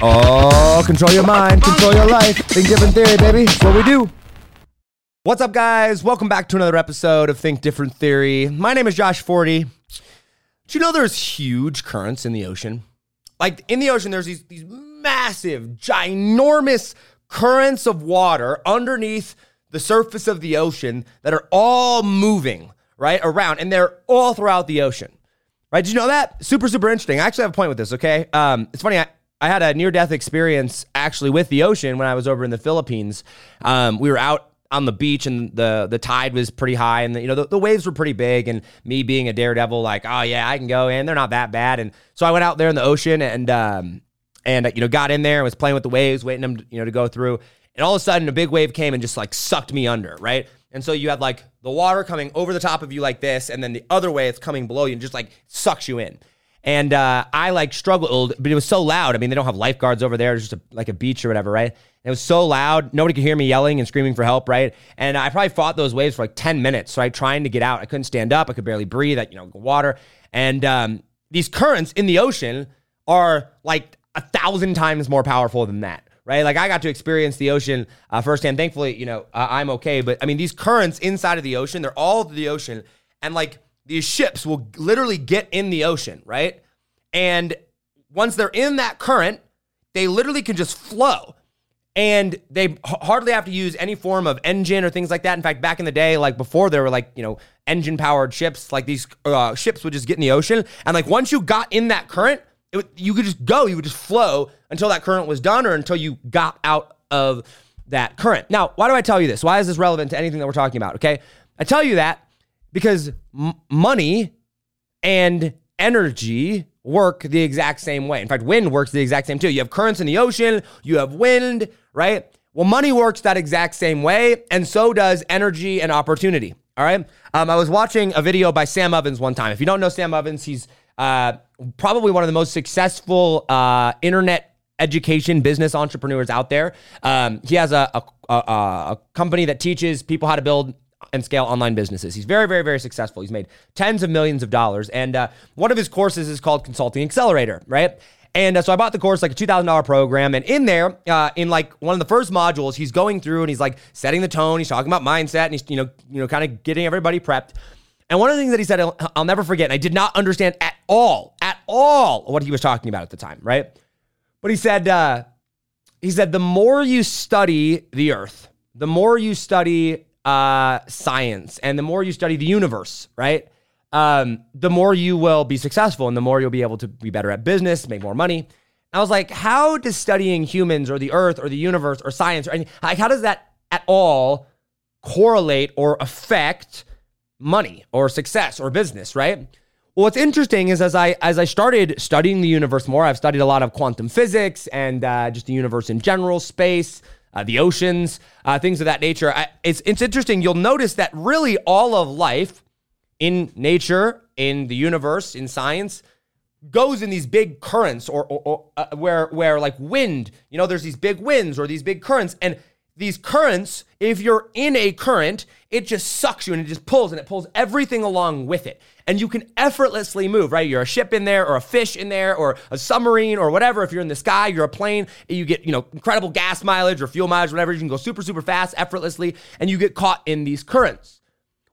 Oh, control your mind, control your life. Think Different Theory, baby. That's what we do. What's up, guys? Welcome back to another episode of Think Different Theory. My name is Josh Forti. Do you know there's huge currents in the ocean? Like in the ocean, there's these, these massive, ginormous currents of water underneath the surface of the ocean that are all moving, right, around, and they're all throughout the ocean. Right? Did you know that? Super, super interesting. I actually have a point with this, okay? Um, it's funny. I, I had a near death experience actually with the ocean when I was over in the Philippines. Um, we were out on the beach and the the tide was pretty high and the, you know the, the, waves were pretty big and me being a daredevil like oh yeah I can go in. They're not that bad. And so I went out there in the ocean and um and you know got in there and was playing with the waves waiting them to, you know to go through. And all of a sudden a big wave came and just like sucked me under right? And so you had like the water coming over the top of you like this and then the other way it's coming below you and just like sucks you in and uh, I like struggled, but it was so loud. I mean, they don't have lifeguards over there, it's just a, like a beach or whatever, right? it was so loud, nobody could hear me yelling and screaming for help, right? And I probably fought those waves for like 10 minutes, right? Trying to get out. I couldn't stand up, I could barely breathe, like, you know, water. And um, these currents in the ocean are like a thousand times more powerful than that right? Like I got to experience the ocean uh, firsthand. Thankfully, you know, uh, I'm okay. But I mean, these currents inside of the ocean, they're all the ocean. And like these ships will literally get in the ocean, right? And once they're in that current, they literally can just flow. And they hardly have to use any form of engine or things like that. In fact, back in the day, like before there were like, you know, engine powered ships, like these uh, ships would just get in the ocean. And like once you got in that current, it, you could just go, you would just flow until that current was done or until you got out of that current. Now, why do I tell you this? Why is this relevant to anything that we're talking about? Okay. I tell you that because m- money and energy work the exact same way. In fact, wind works the exact same too. You have currents in the ocean, you have wind, right? Well, money works that exact same way, and so does energy and opportunity. All right. Um, I was watching a video by Sam Ovens one time. If you don't know Sam Ovens, he's uh, probably one of the most successful uh, internet education business entrepreneurs out there. Um, he has a, a, a, a company that teaches people how to build and scale online businesses. He's very, very, very successful. He's made tens of millions of dollars. And uh, one of his courses is called Consulting Accelerator, right? And uh, so I bought the course, like a $2,000 program. And in there, uh, in like one of the first modules, he's going through and he's like setting the tone. He's talking about mindset and he's, you know, you know, kind of getting everybody prepped. And one of the things that he said, I'll, I'll never forget, and I did not understand at all, at all what he was talking about at the time, right? But he said, uh, he said, the more you study the earth, the more you study uh, science and the more you study the universe, right? Um, the more you will be successful and the more you'll be able to be better at business, make more money. I was like, how does studying humans or the earth or the universe or science or anything, like, how does that at all correlate or affect money or success or business, right? Well, what's interesting is as I as I started studying the universe more, I've studied a lot of quantum physics and uh, just the universe in general, space, uh, the oceans, uh, things of that nature. I, it's it's interesting. You'll notice that really all of life in nature, in the universe, in science, goes in these big currents, or, or, or uh, where where like wind. You know, there's these big winds or these big currents, and these currents, if you're in a current, it just sucks you and it just pulls and it pulls everything along with it. And you can effortlessly move, right? You're a ship in there or a fish in there or a submarine or whatever. If you're in the sky, you're a plane, you get, you know, incredible gas mileage or fuel mileage, whatever. You can go super, super fast, effortlessly, and you get caught in these currents.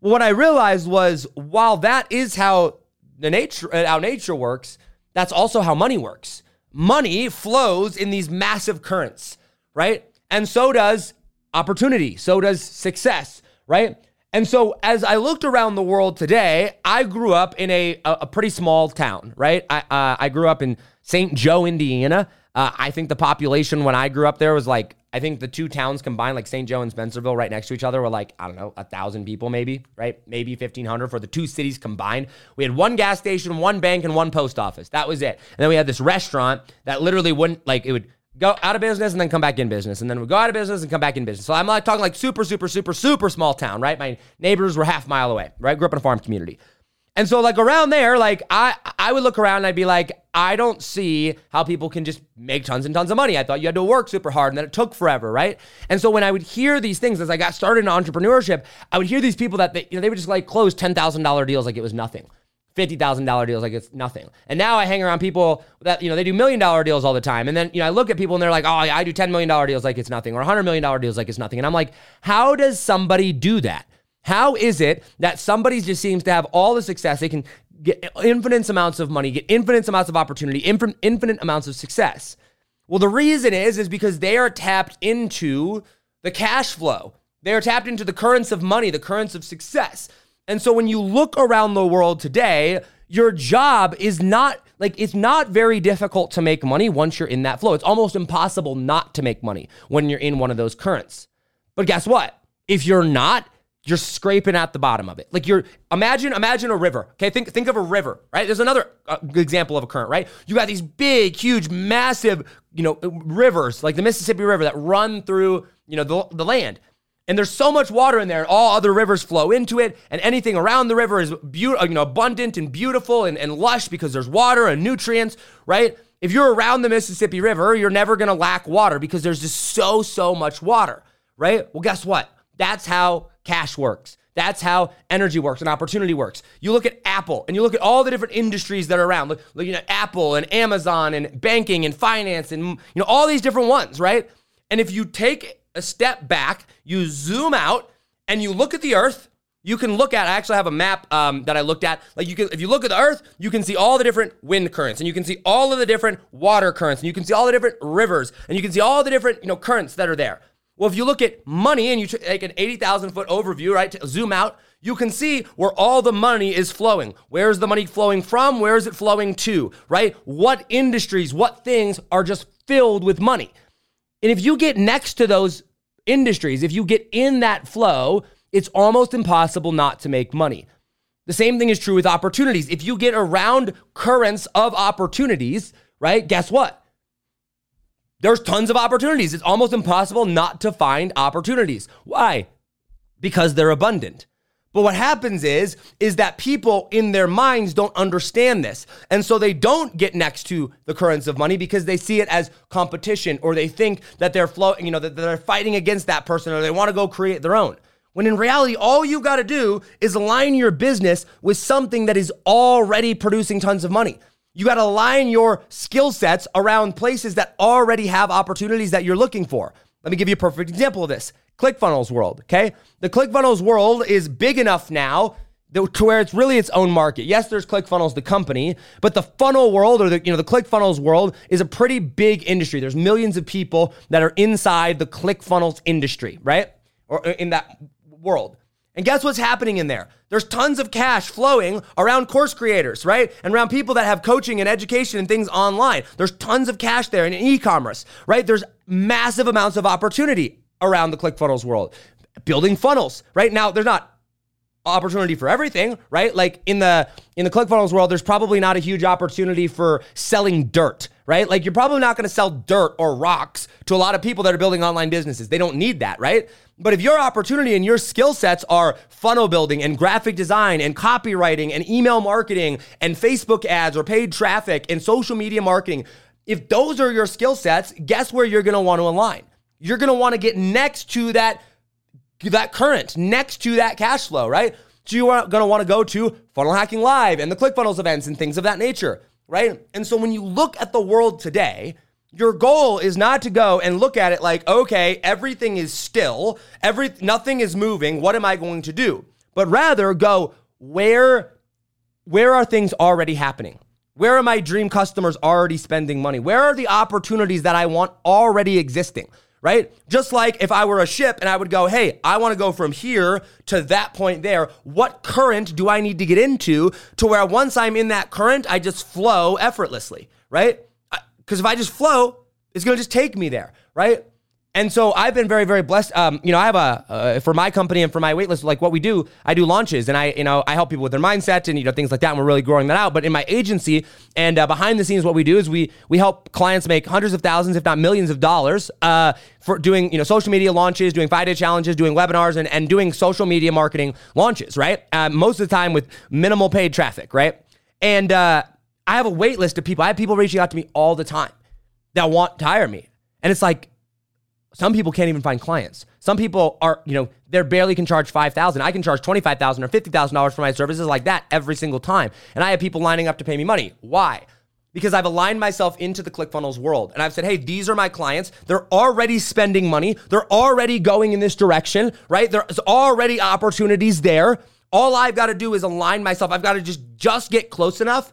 What I realized was while that is how the nature, uh, how nature works, that's also how money works. Money flows in these massive currents, right? And so does opportunity. So does success, right? And so as I looked around the world today, I grew up in a, a, pretty small town, right? I, uh, I grew up in St. Joe, Indiana. Uh, I think the population when I grew up there was like, I think the two towns combined, like St. Joe and Spencerville, right next to each other, were like, I don't know, a thousand people maybe, right? Maybe 1,500 for the two cities combined. We had one gas station, one bank, and one post office. That was it. And then we had this restaurant that literally wouldn't, like, it would go out of business and then come back in business. And then we go out of business and come back in business. So i'm like talking like super super super super small town right? My neighbors were half mile away right? Grew up in a farm community. And so like around there like i i would look around and i'd be like i don't see how people can just make tons and tons of money. I thought you had to work super hard and that it took forever right? And so when i would hear these things as i got started in entrepreneurship i would hear these people that they, you know they would just like close $10000 deals like it was nothing $50,000 deals like it's nothing. And now I hang around people that, you know, they do million dollar deals all the time. And then, you know, I look at people and they're like, oh, I do $10 million deals like it's nothing or $100 million deals like it's nothing. And I'm like, how does somebody do that? How is it that somebody just seems to have all the success? They can get infinite amounts of money, get infinite amounts of opportunity, infinite, infinite amounts of success. Well, the reason is, is because they are tapped into the cash flow. They are tapped into the currents of money, the currents of success. And so when you look around the world today, your job is not like it's not very difficult to make money once you're in that flow. It's almost impossible not to make money when you're in one of those currents. But guess what? If you're not, you're scraping at the bottom of it. Like you're imagine imagine a river. Okay, think think of a river, right? There's another uh, example of a current, right? You got these big, huge, massive, you know, rivers like the Mississippi River that run through, you know, the, the land. And there's so much water in there, all other rivers flow into it, and anything around the river is beautiful, uh, you know, abundant and beautiful and, and lush because there's water and nutrients, right? If you're around the Mississippi River, you're never gonna lack water because there's just so, so much water, right? Well, guess what? That's how cash works. That's how energy works and opportunity works. You look at Apple and you look at all the different industries that are around. Look you know, Apple and Amazon and banking and finance and you know all these different ones, right? And if you take a step back, you zoom out, and you look at the Earth. You can look at. I actually have a map um, that I looked at. Like you can, if you look at the Earth, you can see all the different wind currents, and you can see all of the different water currents, and you can see all the different rivers, and you can see all the different you know currents that are there. Well, if you look at money and you take an 80,000 foot overview, right, to zoom out, you can see where all the money is flowing. Where is the money flowing from? Where is it flowing to, right? What industries, what things are just filled with money? And if you get next to those industries, if you get in that flow, it's almost impossible not to make money. The same thing is true with opportunities. If you get around currents of opportunities, right, guess what? There's tons of opportunities. It's almost impossible not to find opportunities. Why? Because they're abundant. But what happens is is that people in their minds don't understand this. And so they don't get next to the currents of money because they see it as competition or they think that they're flowing, you know, that they're fighting against that person or they want to go create their own. When in reality, all you got to do is align your business with something that is already producing tons of money. You got to align your skill sets around places that already have opportunities that you're looking for. Let me give you a perfect example of this. ClickFunnels world, okay? The ClickFunnels world is big enough now to where it's really its own market. Yes, there's ClickFunnels, the company, but the funnel world or the you know the ClickFunnels world is a pretty big industry. There's millions of people that are inside the ClickFunnels industry, right? Or uh, in that world. And guess what's happening in there? There's tons of cash flowing around course creators, right? And around people that have coaching and education and things online. There's tons of cash there in e-commerce, right? There's massive amounts of opportunity around the ClickFunnels world. Building funnels, right? Now, there's not opportunity for everything, right? Like in the in the ClickFunnels world, there's probably not a huge opportunity for selling dirt, right? Like you're probably not going to sell dirt or rocks to a lot of people that are building online businesses. They don't need that, right? But if your opportunity and your skill sets are funnel building and graphic design and copywriting and email marketing and Facebook ads or paid traffic and social media marketing, if those are your skill sets, guess where you're going to want to align? You're going to want to get next to that that current, next to that cash flow, right? So you're going to want to go to Funnel Hacking Live and the ClickFunnels events and things of that nature, right? And so when you look at the world today, your goal is not to go and look at it like, okay, everything is still, every nothing is moving. What am I going to do? But rather go where where are things already happening? Where are my dream customers already spending money? Where are the opportunities that I want already existing? Right? Just like if I were a ship and I would go, hey, I want to go from here to that point there. What current do I need to get into to where once I'm in that current, I just flow effortlessly, right? Because if I just flow, it's going to just take me there, right? And so I've been very, very blessed. Um, you know, I have a uh, for my company and for my waitlist, like what we do, I do launches and I, you know, I help people with their mindset and you know things like that. And we're really growing that out. But in my agency and uh, behind the scenes, what we do is we we help clients make hundreds of thousands, if not millions, of dollars uh, for doing you know social media launches, doing five day challenges, doing webinars, and and doing social media marketing launches. Right, uh, most of the time with minimal paid traffic. Right, and uh, I have a waitlist of people. I have people reaching out to me all the time that want to hire me. And it's like, some people can't even find clients. Some people are, you know, they barely can charge 5000 I can charge 25000 or $50,000 for my services like that every single time. And I have people lining up to pay me money. Why? Because I've aligned myself into the ClickFunnels world. And I've said, hey, these are my clients. They're already spending money. They're already going in this direction, right? There's already opportunities there. All I've got to do is align myself. I've got to just just get close enough.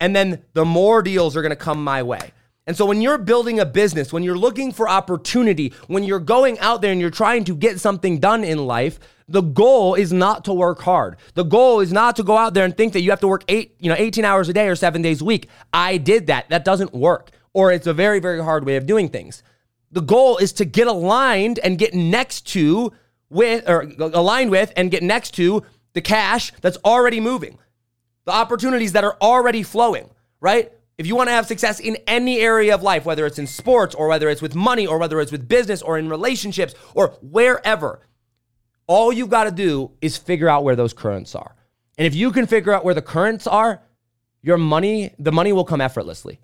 And then the more deals are going to come my way. And so when you're building a business, when you're looking for opportunity, when you're going out there and you're trying to get something done in life, the goal is not to work hard. The goal is not to go out there and think that you have to work 8, you know, 18 hours a day or 7 days a week. I did that. That doesn't work. Or it's a very very hard way of doing things. The goal is to get aligned and get next to with or aligned with and get next to the cash that's already moving. The opportunities that are already flowing, right? If you want to have success in any area of life, whether it's in sports or whether it's with money or whether it's with business or in relationships or wherever, all you've got to do is figure out where those currents are. And if you can figure out where the currents are, your money, the money will come effortlessly.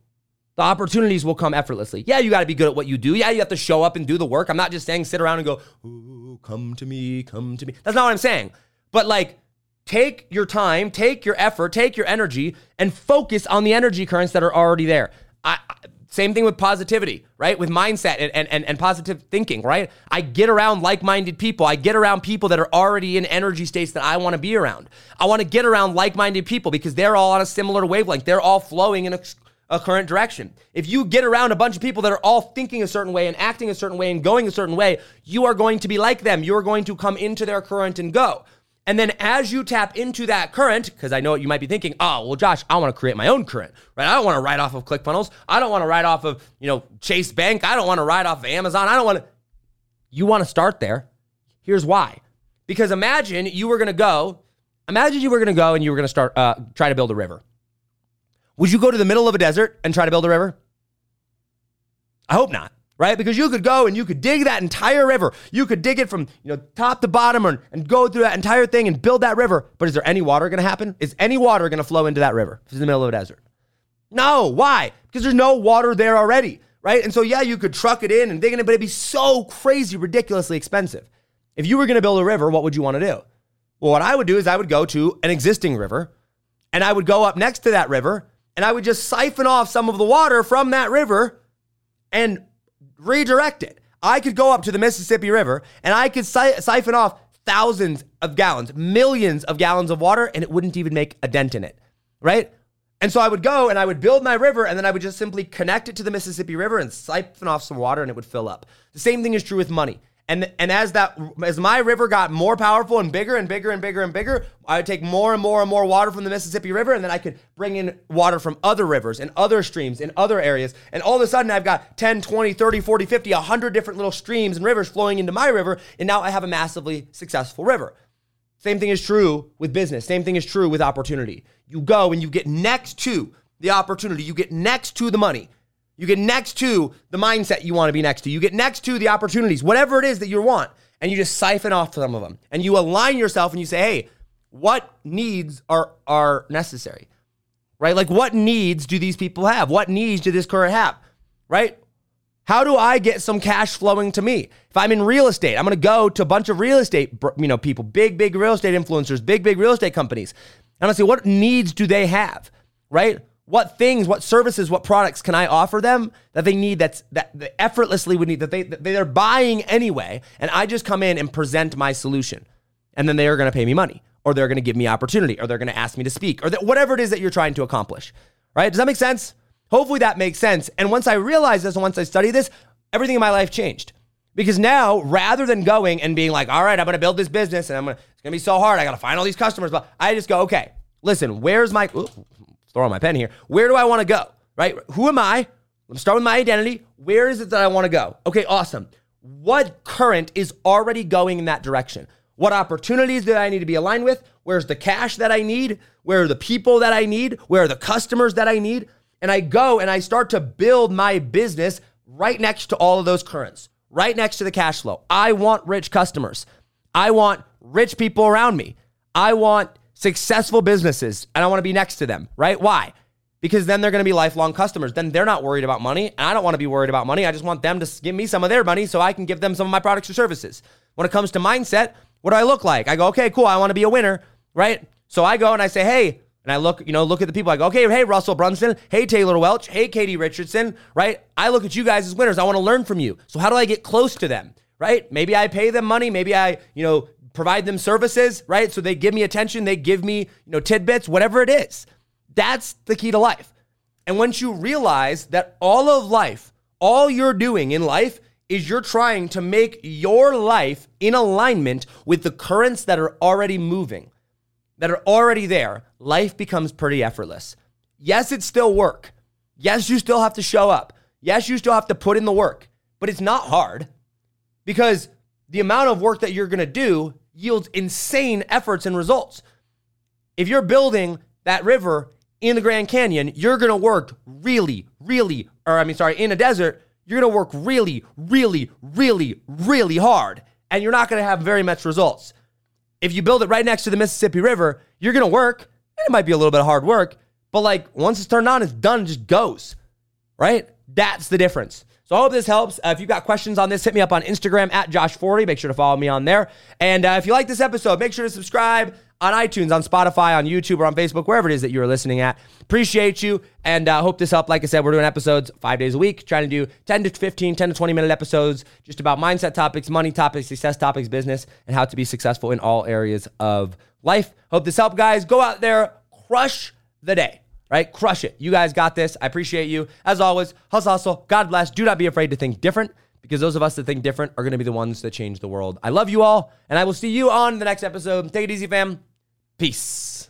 The opportunities will come effortlessly. Yeah, you got to be good at what you do. Yeah, you have to show up and do the work. I'm not just saying sit around and go, Ooh, come to me, come to me. That's not what I'm saying. But like, Take your time, take your effort, take your energy, and focus on the energy currents that are already there. I, same thing with positivity, right? With mindset and, and, and, positive thinking, right? I get around like minded people. I get around people that are already in energy states that I want to be around. I want to get around like minded people because they're all on a similar wavelength. They're all flowing in a, a current direction. If you get around a bunch of people that are all thinking a certain way and acting a certain way and going a certain way, you are going to be like them. You are going to come into their current and go. And then as you tap into that current, because I know what you might be thinking, oh, well, Josh, I want to create my own current, right? I don't want to write off of ClickFunnels. I don't want to write off of, you know, Chase Bank. I don't want to write off of Amazon. I don't want to. You want to start there. Here's why. Because imagine you were going to go, imagine you were going to go and you were going to start, uh, try to build a river. Would you go to the middle of a desert and try to build a river? I hope not right? Because you could go and you could dig that entire river. You could dig it from you know top to bottom and, and go through that entire thing and build that river. But is there any water going to happen? Is any water going to flow into that river? It's in the middle of a desert. No. Why? Because there's no water there already, right? And so yeah, you could truck it in and dig it, but it'd be so crazy, ridiculously expensive. If you were going to build a river, what would you want to do? Well, what I would do is I would go to an existing river and I would go up next to that river and I would just siphon off some of the water from that river and redirect it. I could go up to the Mississippi River and I could si- siphon off thousands of gallons, millions of gallons of water, and it wouldn't even make a dent in it, right? And so I would go and I would build my river and then I would just simply connect it to the Mississippi River and siphon off some water and it would fill up. The same thing is true with money. And and as that as my river got more powerful and bigger and bigger and bigger and bigger, I would take more and more and more water from the Mississippi River, and then I could bring in water from other rivers and other streams in other areas. And all of a sudden, I've got 10, 20, 30, 40, 50, 100 different little streams and rivers flowing into my river, and now I have a massively successful river. Same thing is true with business. Same thing is true with opportunity. You go and you get next to the opportunity, you get next to the money. You get next to the mindset you want to be next to. You get next to the opportunities, whatever it is that you want, and you just siphon off some of them. And you align yourself and you say, hey, what needs are, are necessary? Right? Like, what needs do these people have? What needs do this current have? Right? How do I get some cash flowing to me? If I'm in real estate, I'm going to go to a bunch of real estate, you know, people, big, big real estate influencers, big, big real estate companies. I'm going to say, what needs do they have? Right? What things, what services, what products can I offer them that they need that's that, that effortlessly would need that they that they're buying anyway, and I just come in and present my solution, and then they are going to pay me money, or they're going to give me opportunity, or they're going to ask me to speak, or whatever it is that you're trying to accomplish. Right? Does that make sense? Hopefully that makes sense. And once I realized this, and once I studied this, everything in my life changed. Because now, rather than going and being like, all right, I'm going to build this business, and I'm going to, it's going to be so hard, I got to find all these customers, but I just go, okay, listen, where's my ooh, throw on my pen here. Where do I want to go? Right? Who am I? Let's start with my identity. Where is it that I want to go? Okay, awesome. What current is already going in that direction? What opportunities do I need to be aligned with? Where's the cash that I need? Where are the people that I need? Where are the customers that I need? And I go and I start to build my business right next to all of those currents, right next to the cash flow. I want rich customers. I want rich people around me. I want successful businesses and I want to be next to them, right? Why? because then they're going to be lifelong customers. Then they're not worried about money. And I don't want to be worried about money. I just want them to give me some of their money so I can give them some of my products or services. When it comes to mindset, what do I look like? I go, okay, cool. I want to be a winner, right? So I go and I say, hey, and I look, you know, look at the people. I go, okay, hey, Russell Brunson. Hey, Taylor Welch. Hey, Katie Richardson, right? I look at you guys as winners. I want to learn from you. So how do I get close to them, right? Maybe I pay them money. Maybe I, you know, provide them services, right? So they give me attention. They give me, you know, tidbits, whatever it is. That's the key to life. And once you realize that all of life, all you're doing in life is you're trying to make your life in alignment with the currents that are already moving that are already there, life becomes pretty effortless. Yes, it's still work. Yes, you still have to show up. Yes, you still have to put in the work, but it's not hard because the amount of work that you're going to do yields insane efforts and results. If you're building that river in the Grand Canyon, you're to work really, really, or I mean, sorry, in a desert, you're to work really, really, really, really hard, and you're not to have very much results. If you build it right next to the Mississippi River, you're to work. and It might be a little bit of hard work, but like once it's turned on, it's done, it just goes, right? That's the difference. So I hope this helps. Uh, if you've got questions on this, hit me up on Instagram at Josh40. Make sure to follow me on there. And uh, if you like this episode, make sure to subscribe on iTunes, on Spotify, on YouTube, or on Facebook, wherever it is that you are listening at. Appreciate you and uh, hope this helped. Like I said, we're doing episodes five days a week, trying to do 10 to 15, 10 to 20 minute episodes just about mindset topics, money topics, success topics, business, and how to be successful in all areas of life. Hope this helped, guys. Go out there, crush the day right? Crush it. You guys got this. I appreciate you. As always, hustle, hustle. God bless. Do not be afraid to think different because those of us that think different are going to be the ones that change the world. I love you all, and I will see you on the next episode. Take it easy, fam. Peace.